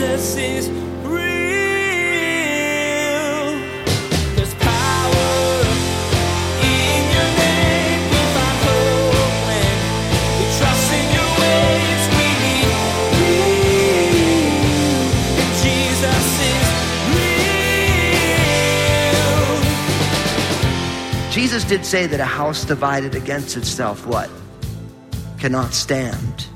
Jesus is. Jesus did say that a house divided against itself, what? Cannot stand.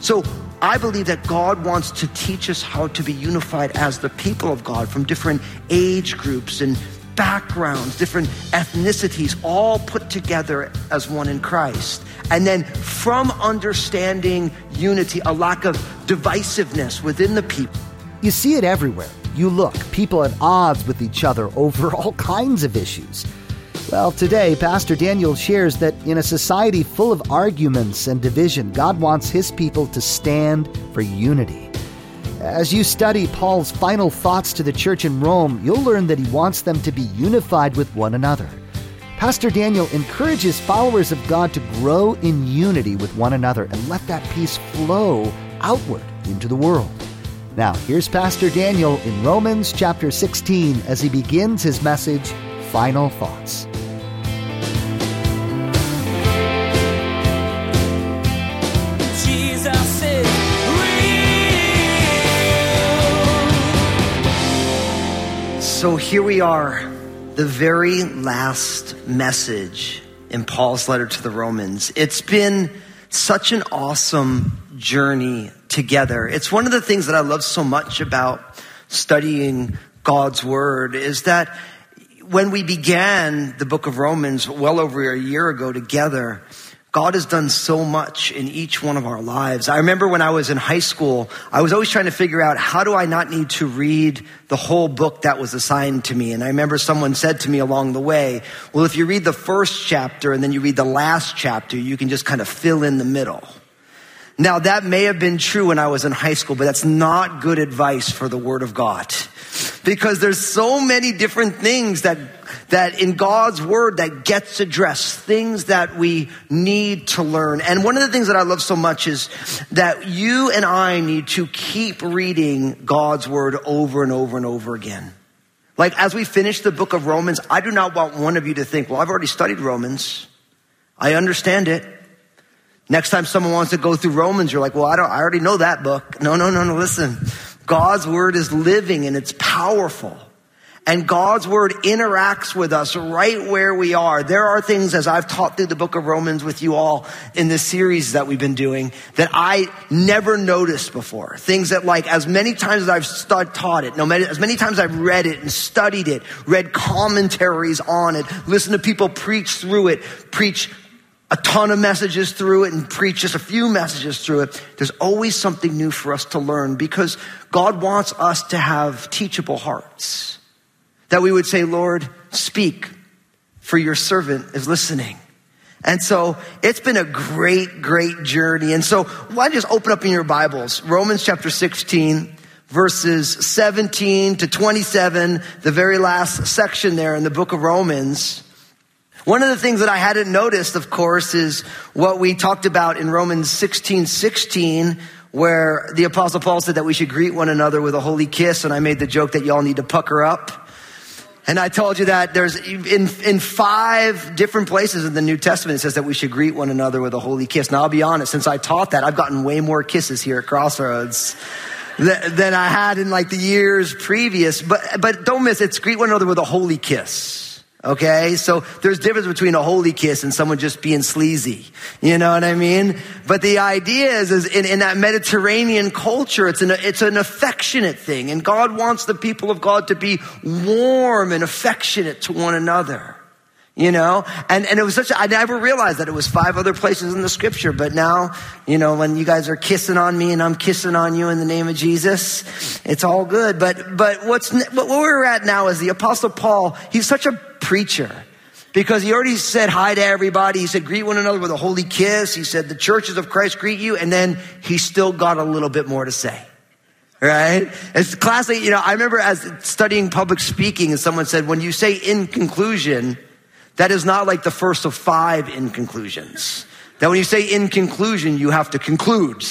So I believe that God wants to teach us how to be unified as the people of God from different age groups and backgrounds, different ethnicities, all put together as one in Christ. And then from understanding unity, a lack of divisiveness within the people. You see it everywhere. You look, people at odds with each other over all kinds of issues. Well, today, Pastor Daniel shares that in a society full of arguments and division, God wants his people to stand for unity. As you study Paul's final thoughts to the church in Rome, you'll learn that he wants them to be unified with one another. Pastor Daniel encourages followers of God to grow in unity with one another and let that peace flow outward into the world. Now, here's Pastor Daniel in Romans chapter 16 as he begins his message, Final Thoughts. So here we are, the very last message in Paul's letter to the Romans. It's been such an awesome journey together. It's one of the things that I love so much about studying God's word is that when we began the book of Romans well over a year ago together, God has done so much in each one of our lives. I remember when I was in high school, I was always trying to figure out how do I not need to read the whole book that was assigned to me. And I remember someone said to me along the way, well, if you read the first chapter and then you read the last chapter, you can just kind of fill in the middle. Now that may have been true when I was in high school, but that's not good advice for the Word of God. Because there's so many different things that, that in God's Word that gets addressed, things that we need to learn. And one of the things that I love so much is that you and I need to keep reading God's Word over and over and over again. Like as we finish the book of Romans, I do not want one of you to think, well, I've already studied Romans. I understand it. Next time someone wants to go through Romans, you're like, well, I don't, I already know that book. No, no, no, no, listen. God's word is living and it's powerful. And God's word interacts with us right where we are. There are things, as I've taught through the book of Romans with you all in this series that we've been doing, that I never noticed before. Things that like, as many times as I've st- taught it, no matter, as many times I've read it and studied it, read commentaries on it, listened to people preach through it, preach a ton of messages through it and preach just a few messages through it, there's always something new for us to learn because God wants us to have teachable hearts. That we would say, Lord, speak, for your servant is listening. And so it's been a great, great journey. And so why don't you just open up in your Bibles, Romans chapter 16, verses 17 to 27, the very last section there in the book of Romans. One of the things that I hadn't noticed, of course, is what we talked about in Romans 16, 16, where the apostle Paul said that we should greet one another with a holy kiss. And I made the joke that y'all need to pucker up. And I told you that there's in, in five different places in the New Testament, it says that we should greet one another with a holy kiss. Now I'll be honest, since I taught that, I've gotten way more kisses here at Crossroads than I had in like the years previous. But, but don't miss, it's greet one another with a holy kiss. Okay, so there's difference between a holy kiss and someone just being sleazy. You know what I mean? But the idea is, is in, in that Mediterranean culture, it's an, it's an affectionate thing. And God wants the people of God to be warm and affectionate to one another. You know, and, and it was such, a, I never realized that it was five other places in the scripture, but now, you know, when you guys are kissing on me and I'm kissing on you in the name of Jesus, it's all good. But, but what's, what we're at now is the apostle Paul, he's such a preacher because he already said hi to everybody. He said, greet one another with a holy kiss. He said, the churches of Christ greet you. And then he still got a little bit more to say. Right? It's classic. You know, I remember as studying public speaking and someone said, when you say in conclusion, that is not like the first of five in conclusions. That when you say in conclusion, you have to conclude.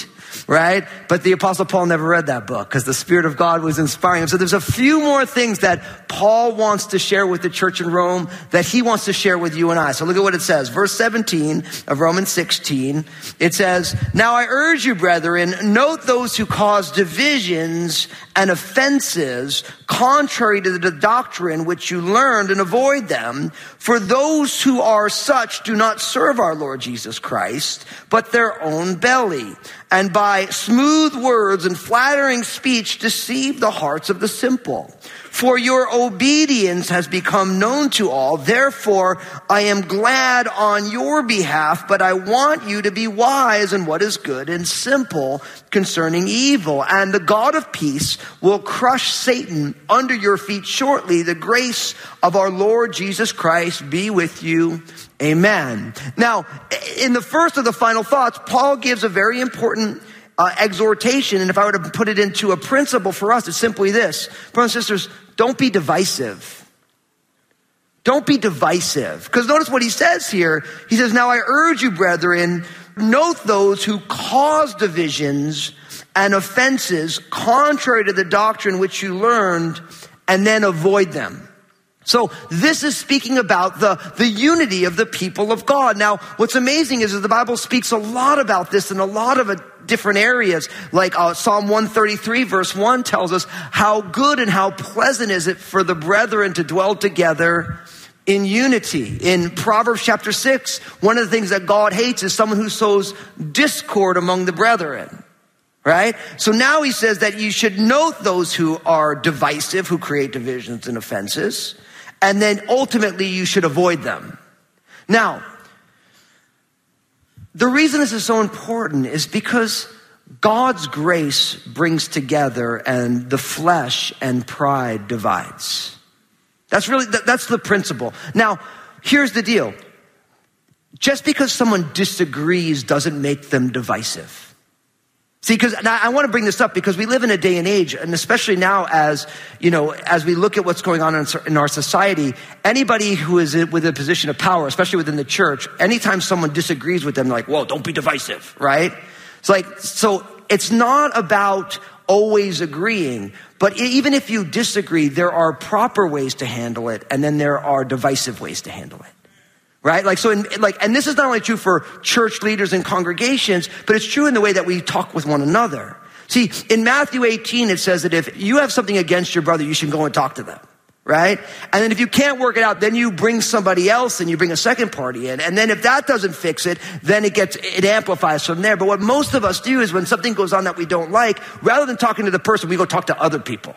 Right? But the apostle Paul never read that book because the spirit of God was inspiring him. So there's a few more things that Paul wants to share with the church in Rome that he wants to share with you and I. So look at what it says. Verse 17 of Romans 16. It says, Now I urge you, brethren, note those who cause divisions and offenses contrary to the doctrine which you learned and avoid them. For those who are such do not serve our Lord Jesus Christ, but their own belly. And by smooth words and flattering speech deceive the hearts of the simple. For your obedience has become known to all. Therefore, I am glad on your behalf, but I want you to be wise in what is good and simple concerning evil. And the God of peace will crush Satan under your feet shortly. The grace of our Lord Jesus Christ be with you. Amen. Now, in the first of the final thoughts, Paul gives a very important uh, exhortation. And if I were to put it into a principle for us, it's simply this. Brothers and sisters, don't be divisive. Don't be divisive. Because notice what he says here. He says, Now I urge you, brethren, note those who cause divisions and offenses contrary to the doctrine which you learned, and then avoid them. So this is speaking about the, the unity of the people of God. Now, what's amazing is that the Bible speaks a lot about this in a lot of uh, different areas. Like uh, Psalm 133 verse 1 tells us how good and how pleasant is it for the brethren to dwell together in unity. In Proverbs chapter 6, one of the things that God hates is someone who sows discord among the brethren. Right? So now he says that you should note those who are divisive, who create divisions and offenses and then ultimately you should avoid them. Now, the reason this is so important is because God's grace brings together and the flesh and pride divides. That's really, that's the principle. Now, here's the deal. Just because someone disagrees doesn't make them divisive. See, because I want to bring this up because we live in a day and age, and especially now as, you know, as we look at what's going on in our society, anybody who is with a position of power, especially within the church, anytime someone disagrees with them, like, whoa, don't be divisive, right? It's like, so it's not about always agreeing, but even if you disagree, there are proper ways to handle it, and then there are divisive ways to handle it right? Like, so in, like, and this is not only true for church leaders and congregations, but it's true in the way that we talk with one another. See, in Matthew 18, it says that if you have something against your brother, you should go and talk to them. Right? And then if you can't work it out, then you bring somebody else and you bring a second party in. And then if that doesn't fix it, then it gets, it amplifies from there. But what most of us do is when something goes on that we don't like, rather than talking to the person, we go talk to other people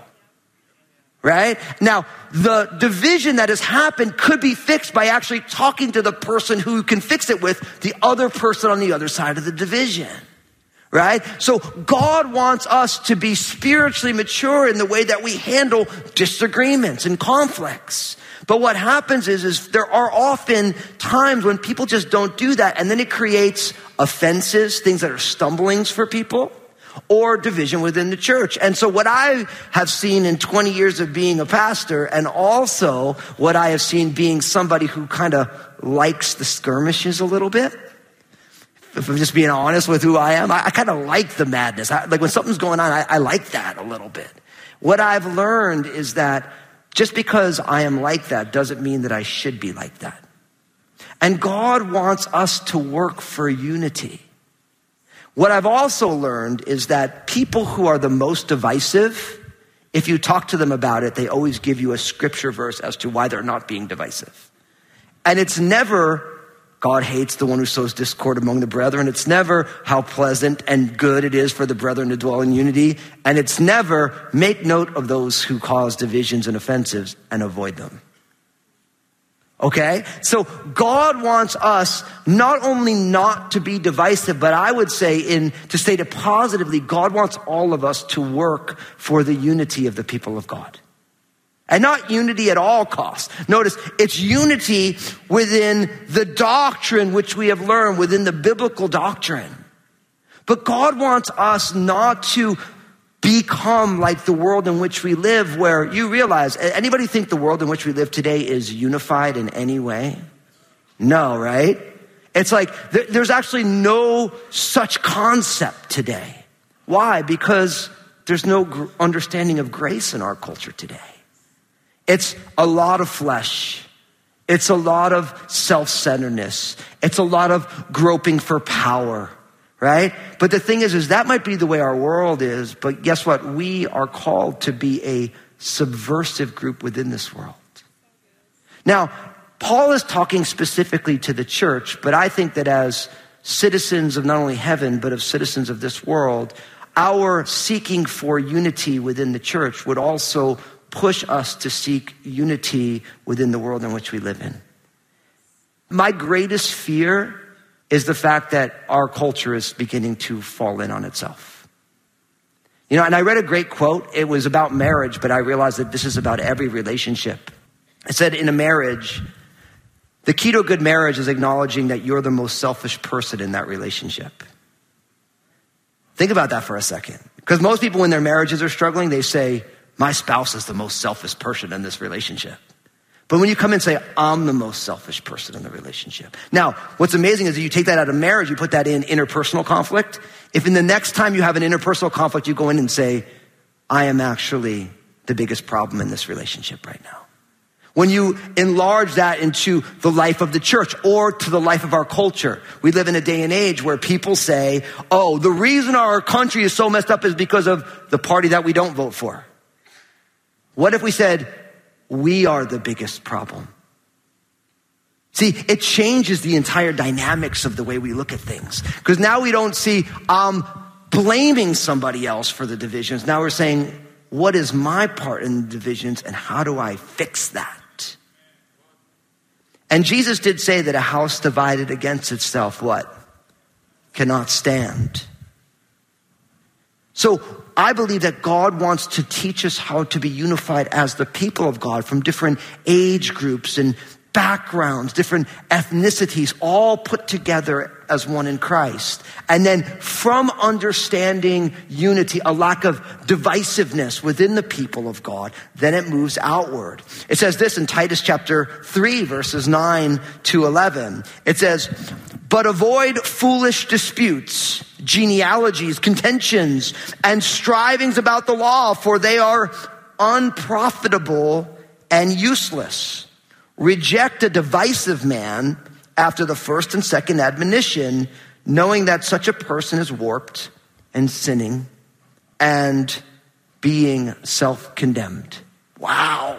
right? Now, the division that has happened could be fixed by actually talking to the person who can fix it with the other person on the other side of the division. Right? So God wants us to be spiritually mature in the way that we handle disagreements and conflicts. But what happens is, is there are often times when people just don't do that and then it creates offenses, things that are stumblings for people or division within the church. And so what I have seen in 20 years of being a pastor and also what I have seen being somebody who kind of likes the skirmishes a little bit. If I'm just being honest with who I am, I, I kind of like the madness. I, like when something's going on, I, I like that a little bit. What I've learned is that just because I am like that doesn't mean that I should be like that. And God wants us to work for unity. What I've also learned is that people who are the most divisive, if you talk to them about it, they always give you a scripture verse as to why they're not being divisive. And it's never, God hates the one who sows discord among the brethren. It's never how pleasant and good it is for the brethren to dwell in unity. And it's never make note of those who cause divisions and offenses and avoid them. Okay? So God wants us not only not to be divisive, but I would say in, to state it positively, God wants all of us to work for the unity of the people of God. And not unity at all costs. Notice, it's unity within the doctrine which we have learned, within the biblical doctrine. But God wants us not to become like the world in which we live where you realize anybody think the world in which we live today is unified in any way no right it's like there's actually no such concept today Why? Because there's no understanding of grace in our culture today. It's a lot of flesh. It's a lot of self centeredness. It's a lot of groping for power, right? But the thing is, is that might be the way our world is, but guess what? We are called to be a subversive group within this world. Now, Paul is talking specifically to the church, but I think that as citizens of not only heaven, but of citizens of this world, our seeking for unity within the church would also push us to seek unity within the world in which we live in. My greatest fear is the fact that our culture is beginning to fall in on itself. You know, and I read a great quote. It was about marriage, but I realized that this is about every relationship. It said, in a marriage, the key to a good marriage is acknowledging that you're the most selfish person in that relationship. Think about that for a second. Because most people, when their marriages are struggling, they say, My spouse is the most selfish person in this relationship. But when you come and say, I'm the most selfish person in the relationship. Now, what's amazing is that you take that out of marriage, you put that in interpersonal conflict. If in the next time you have an interpersonal conflict, you go in and say, I am actually the biggest problem in this relationship right now. When you enlarge that into the life of the church or to the life of our culture, we live in a day and age where people say, oh, the reason our country is so messed up is because of the party that we don't vote for. What if we said, we are the biggest problem? See, it changes the entire dynamics of the way we look at things. Because now we don't see, um, blaming somebody else for the divisions. Now we're saying, what is my part in the divisions and how do I fix that? And Jesus did say that a house divided against itself, what? Cannot stand. So I believe that God wants to teach us how to be unified as the people of God from different age groups and backgrounds, different ethnicities, all put together as one in Christ. And then from understanding unity, a lack of divisiveness within the people of God, then it moves outward. It says this in Titus chapter 3, verses 9 to 11. It says, but avoid foolish disputes, genealogies, contentions, and strivings about the law, for they are unprofitable and useless. Reject a divisive man after the first and second admonition, knowing that such a person is warped and sinning and being self condemned. Wow.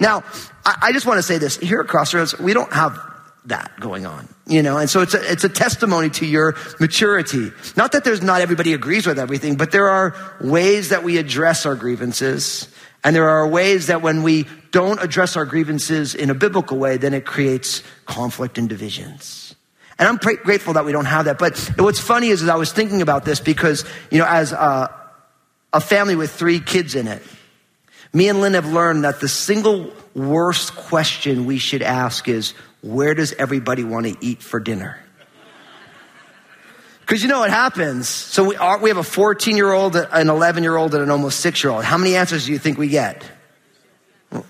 Now, I just want to say this here at Crossroads, we don't have that going on, you know, and so it's a, it's a testimony to your maturity. Not that there's not everybody agrees with everything, but there are ways that we address our grievances. And there are ways that when we don't address our grievances in a biblical way, then it creates conflict and divisions. And I'm grateful that we don't have that. But what's funny is, is I was thinking about this because, you know, as a, a family with three kids in it, me and Lynn have learned that the single worst question we should ask is, where does everybody want to eat for dinner? Because you know what happens. So we, are, we have a 14 year old, an 11 year old, and an almost six year old. How many answers do you think we get?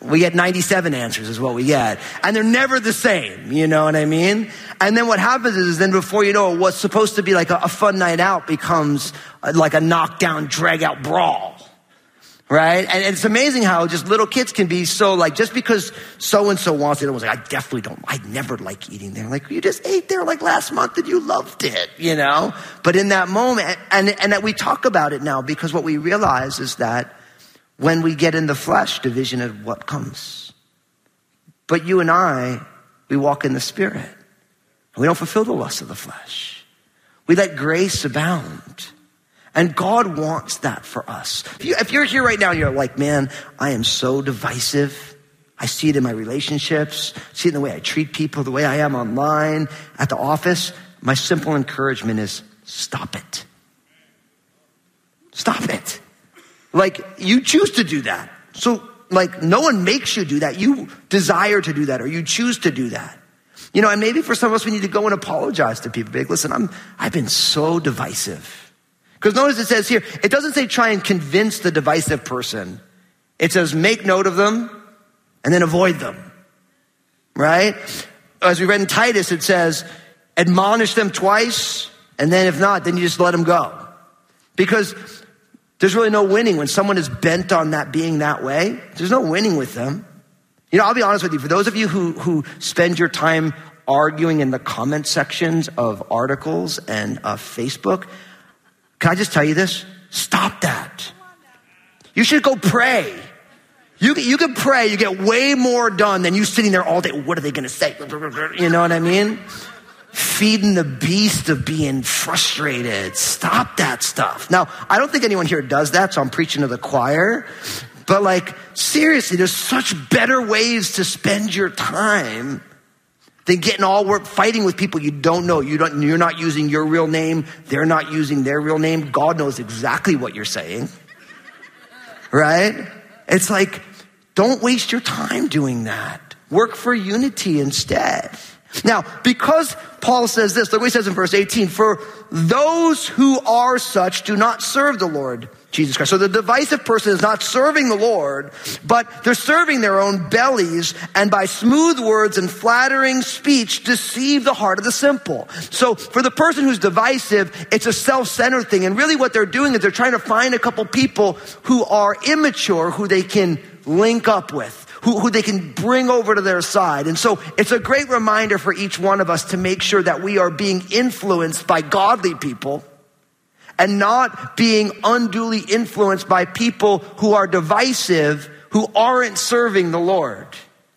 We get 97 answers is what we get. And they're never the same. You know what I mean? And then what happens is then before you know it, what's supposed to be like a, a fun night out becomes uh, like a knockdown, drag out brawl right? And it's amazing how just little kids can be so like, just because so and so wants it, it was like, I definitely don't, I never like eating there. Like, you just ate there like last month and you loved it, you know? But in that moment, and, and that we talk about it now because what we realize is that when we get in the flesh, division is what comes. But you and I, we walk in the spirit. We don't fulfill the lust of the flesh. We let grace abound. And God wants that for us. If, you, are here right now you're like, man, I am so divisive. I see it in my relationships, see it in the way I treat people, the way I am online, at the office. My simple encouragement is stop it. Stop it. Like, you choose to do that. So, like, no one makes you do that. You desire to do that or you choose to do that. You know, and maybe for some of us, we need to go and apologize to people. Be like, listen, I'm, I've been so divisive. Because notice it says here, it doesn't say try and convince the divisive person. It says make note of them and then avoid them. Right? As we read in Titus, it says admonish them twice and then if not, then you just let them go. Because there's really no winning when someone is bent on that being that way. There's no winning with them. You know, I'll be honest with you. For those of you who, who spend your time arguing in the comment sections of articles and uh, Facebook, can I just tell you this? Stop that. You should go pray. You, you can pray, you get way more done than you sitting there all day. What are they going to say? You know what I mean? Feeding the beast of being frustrated. Stop that stuff. Now, I don't think anyone here does that, so I'm preaching to the choir. But like, seriously, there's such better ways to spend your time than getting all work fighting with people you don't know. You don't, you're not using your real name. They're not using their real name. God knows exactly what you're saying. Right? It's like, don't waste your time doing that. Work for unity instead. Now, because Paul says this, look what he says in verse 18, for those who are such do not serve the Lord Jesus Christ. So the divisive person is not serving the Lord, but they're serving their own bellies and by smooth words and flattering speech deceive the heart of the simple. So for the person who's divisive, it's a self-centered thing. And really what they're doing is they're trying to find a couple people who are immature, who they can link up with who, who they can bring over to their side. And so it's a great reminder for each one of us to make sure that we are being influenced by godly people and not being unduly influenced by people who are divisive, who aren't serving the Lord.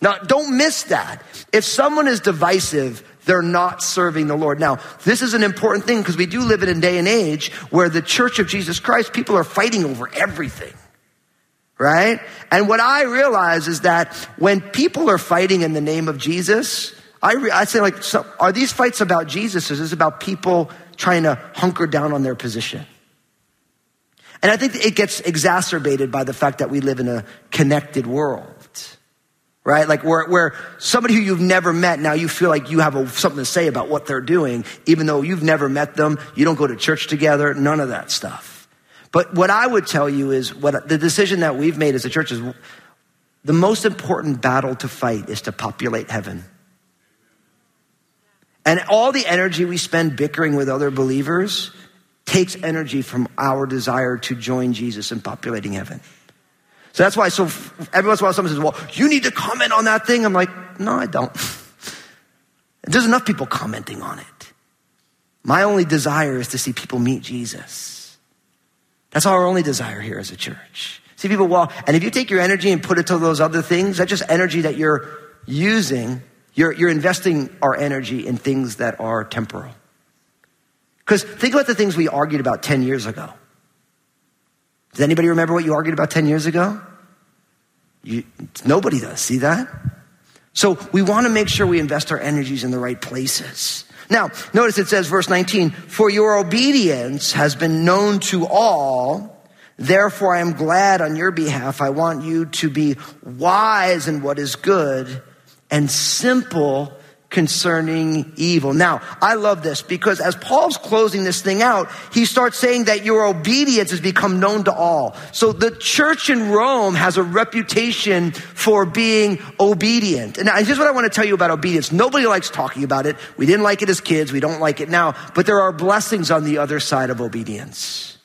Now, don't miss that. If someone is divisive, they're not serving the Lord. Now, this is an important thing because we do live in a day and age where the church of Jesus Christ, people are fighting over everything right? And what I realize is that when people are fighting in the name of Jesus, I, re- I say like, so are these fights about Jesus? Or is this about people trying to hunker down on their position? And I think it gets exacerbated by the fact that we live in a connected world. Right? Like where, where somebody who you've never met, now you feel like you have a, something to say about what they're doing, even though you've never met them, you don't go to church together, none of that stuff. But what I would tell you is what the decision that we've made as a church is the most important battle to fight is to populate heaven. And all the energy we spend bickering with other believers takes energy from our desire to join Jesus in populating heaven. So that's why, so every once in a while someone says, well, you need to comment on that thing. I'm like, no, I don't. There's enough people commenting on it. My only desire is to see people meet Jesus. That's our only desire here as a church. See people walk, and if you take your energy and put it to those other things, that's just energy that you're using. You're, you're investing our energy in things that are temporal. Because think about the things we argued about 10 years ago. Does anybody remember what you argued about 10 years ago? You, nobody does. See that? So we want to make sure we invest our energies in the right places. Now, notice it says, verse 19, for your obedience has been known to all. Therefore, I am glad on your behalf. I want you to be wise in what is good and simple concerning evil. Now, I love this because as Paul's closing this thing out, he starts saying that your obedience has become known to all. So the church in Rome has a reputation for being obedient. And here's what I want to tell you about obedience. Nobody likes talking about it. We didn't like it as kids. We don't like it now, but there are blessings on the other side of obedience.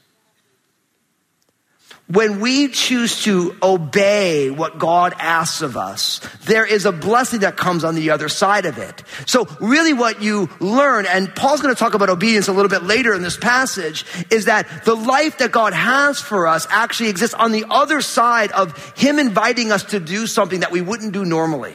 When we choose to obey what God asks of us, there is a blessing that comes on the other side of it. So really what you learn, and Paul's going to talk about obedience a little bit later in this passage, is that the life that God has for us actually exists on the other side of Him inviting us to do something that we wouldn't do normally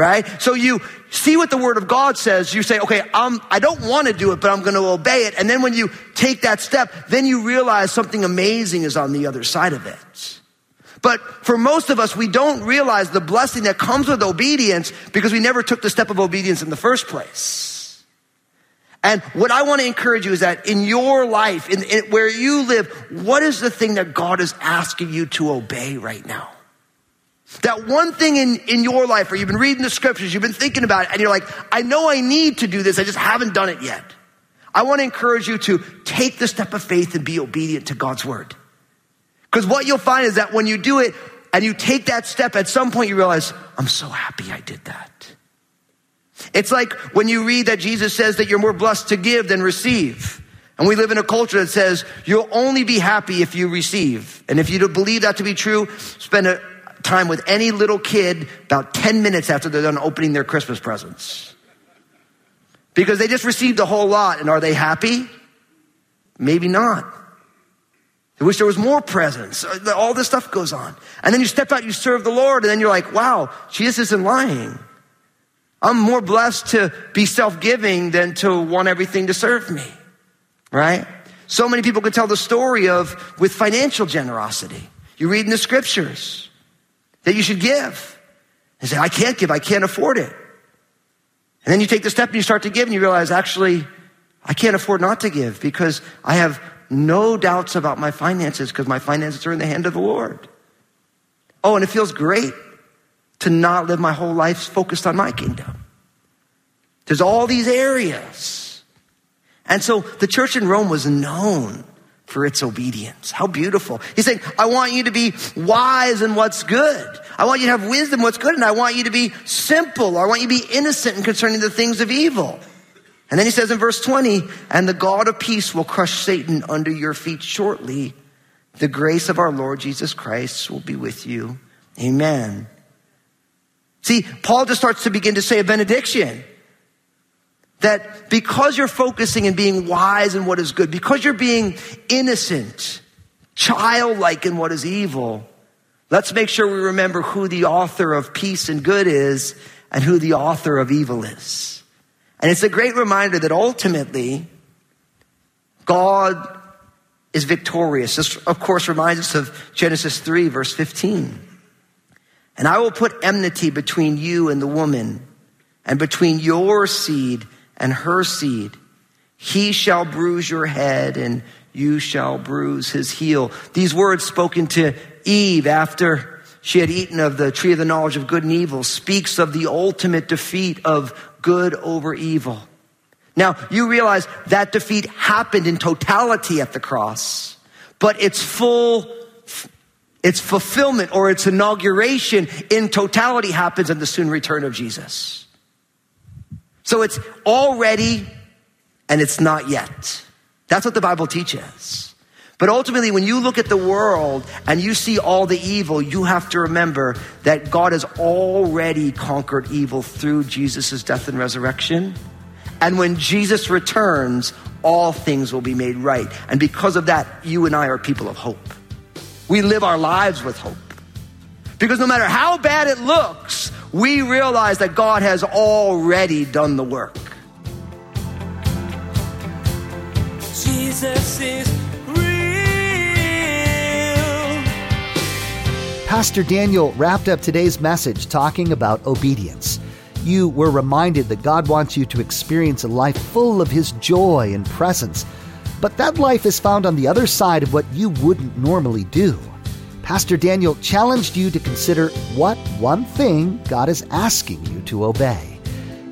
right? So you see what the word of God says. You say, okay, I'm, I don't want to do it, but I'm going to obey it. And then when you take that step, then you realize something amazing is on the other side of it. But for most of us, we don't realize the blessing that comes with obedience because we never took the step of obedience in the first place. And what I want to encourage you is that in your life, in, in where you live, what is the thing that God is asking you to obey right now? That one thing in, in your life where you've been reading the scriptures, you've been thinking about it, and you're like, I know I need to do this, I just haven't done it yet. I want to encourage you to take the step of faith and be obedient to God's word. Because what you'll find is that when you do it and you take that step, at some point you realize, I'm so happy I did that. It's like when you read that Jesus says that you're more blessed to give than receive. And we live in a culture that says you'll only be happy if you receive. And if you don't believe that to be true, spend a time with any little kid about 10 minutes after they're done opening their Christmas presents. Because they just received a whole lot. And are they happy? Maybe not. They wish there was more presents. Uh, all this stuff goes on. And then you step out, you serve the Lord, and then you're like, wow, Jesus isn't lying. I'm more blessed to be self giving than to want everything to serve me, right? So many people could tell the story of with financial generosity. You read in the scriptures that you should give. And say, I can't give, I can't afford it. And then you take the step and you start to give and you realize, actually, I can't afford not to give because I have no doubts about my finances because my finances are in the hand of the Lord. Oh, and it feels great to not live my whole life focused on my kingdom. There's all these areas. And so the church in Rome was known for its obedience. How beautiful. He's saying, I want you to be wise in what's good. I want you to have wisdom what's good, and I want you to be simple. I want you to be innocent in concerning the things of evil. And then he says in verse 20, and the God of peace will crush Satan under your feet shortly. The grace of our Lord Jesus Christ will be with you. Amen. See, Paul just starts to begin to say a benediction. That because you're focusing and being wise in what is good, because you're being innocent, childlike in what is evil, let's make sure we remember who the author of peace and good is and who the author of evil is. And it's a great reminder that ultimately, God is victorious. This, of course, reminds us of Genesis 3, verse 15. And I will put enmity between you and the woman, and between your seed and her seed. He shall bruise your head, and you shall bruise his heel. These words spoken to Eve after she had eaten of the tree of the knowledge of good and evil speaks of the ultimate defeat of good over evil. Now, you realize that defeat happened in totality at the cross, but its full, its fulfillment or its inauguration in totality happens in the soon return of Jesus. So it's already and it's not yet. That's what the Bible teaches. But ultimately, when you look at the world and you see all the evil, you have to remember that God has already conquered evil through Jesus' death and resurrection. And when Jesus returns, all things will be made right. And because of that, you and I are people of hope. We live our lives with hope. Because no matter how bad it looks, we realize that God has already done the work. Jesus is real. Pastor Daniel wrapped up today's message talking about obedience. You were reminded that God wants you to experience a life full of His joy and presence, but that life is found on the other side of what you wouldn't normally do. Pastor Daniel challenged you to consider what one thing God is asking you to obey.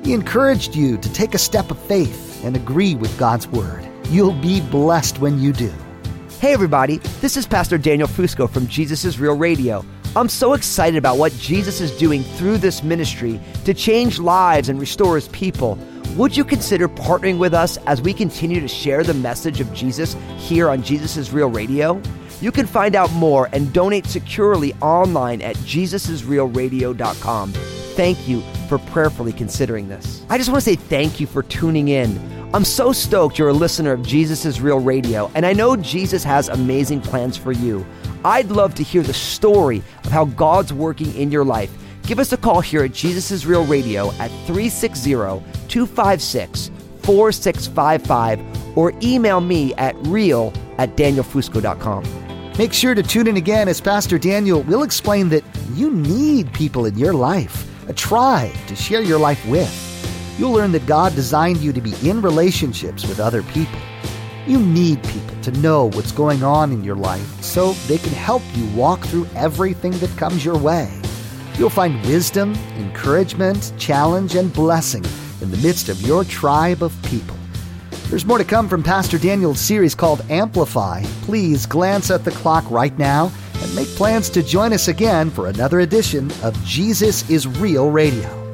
He encouraged you to take a step of faith and agree with God's Word. You'll be blessed when you do. Hey, everybody, this is Pastor Daniel Fusco from Jesus is Real Radio. I'm so excited about what Jesus is doing through this ministry to change lives and restore his people. Would you consider partnering with us as we continue to share the message of Jesus here on Jesus is Real Radio? You can find out more and donate securely online at jesusisrealradio.com. Thank you for prayerfully considering this. I just want to say thank you for tuning in. I'm so stoked you're a listener of Jesus is Real Radio, and I know Jesus has amazing plans for you. I'd love to hear the story of how God's working in your life. Give us a call here at Jesus is Real Radio at 360 256 4655 or email me at real at danielfusco.com. Make sure to tune in again as Pastor Daniel will explain that you need people in your life, a tribe to share your life with. You'll learn that God designed you to be in relationships with other people. You need people to know what's going on in your life so they can help you walk through everything that comes your way. You'll find wisdom, encouragement, challenge, and blessing in the midst of your tribe of people. There's more to come from Pastor Daniel's series called Amplify. Please glance at the clock right now and make plans to join us again for another edition of Jesus is Real Radio.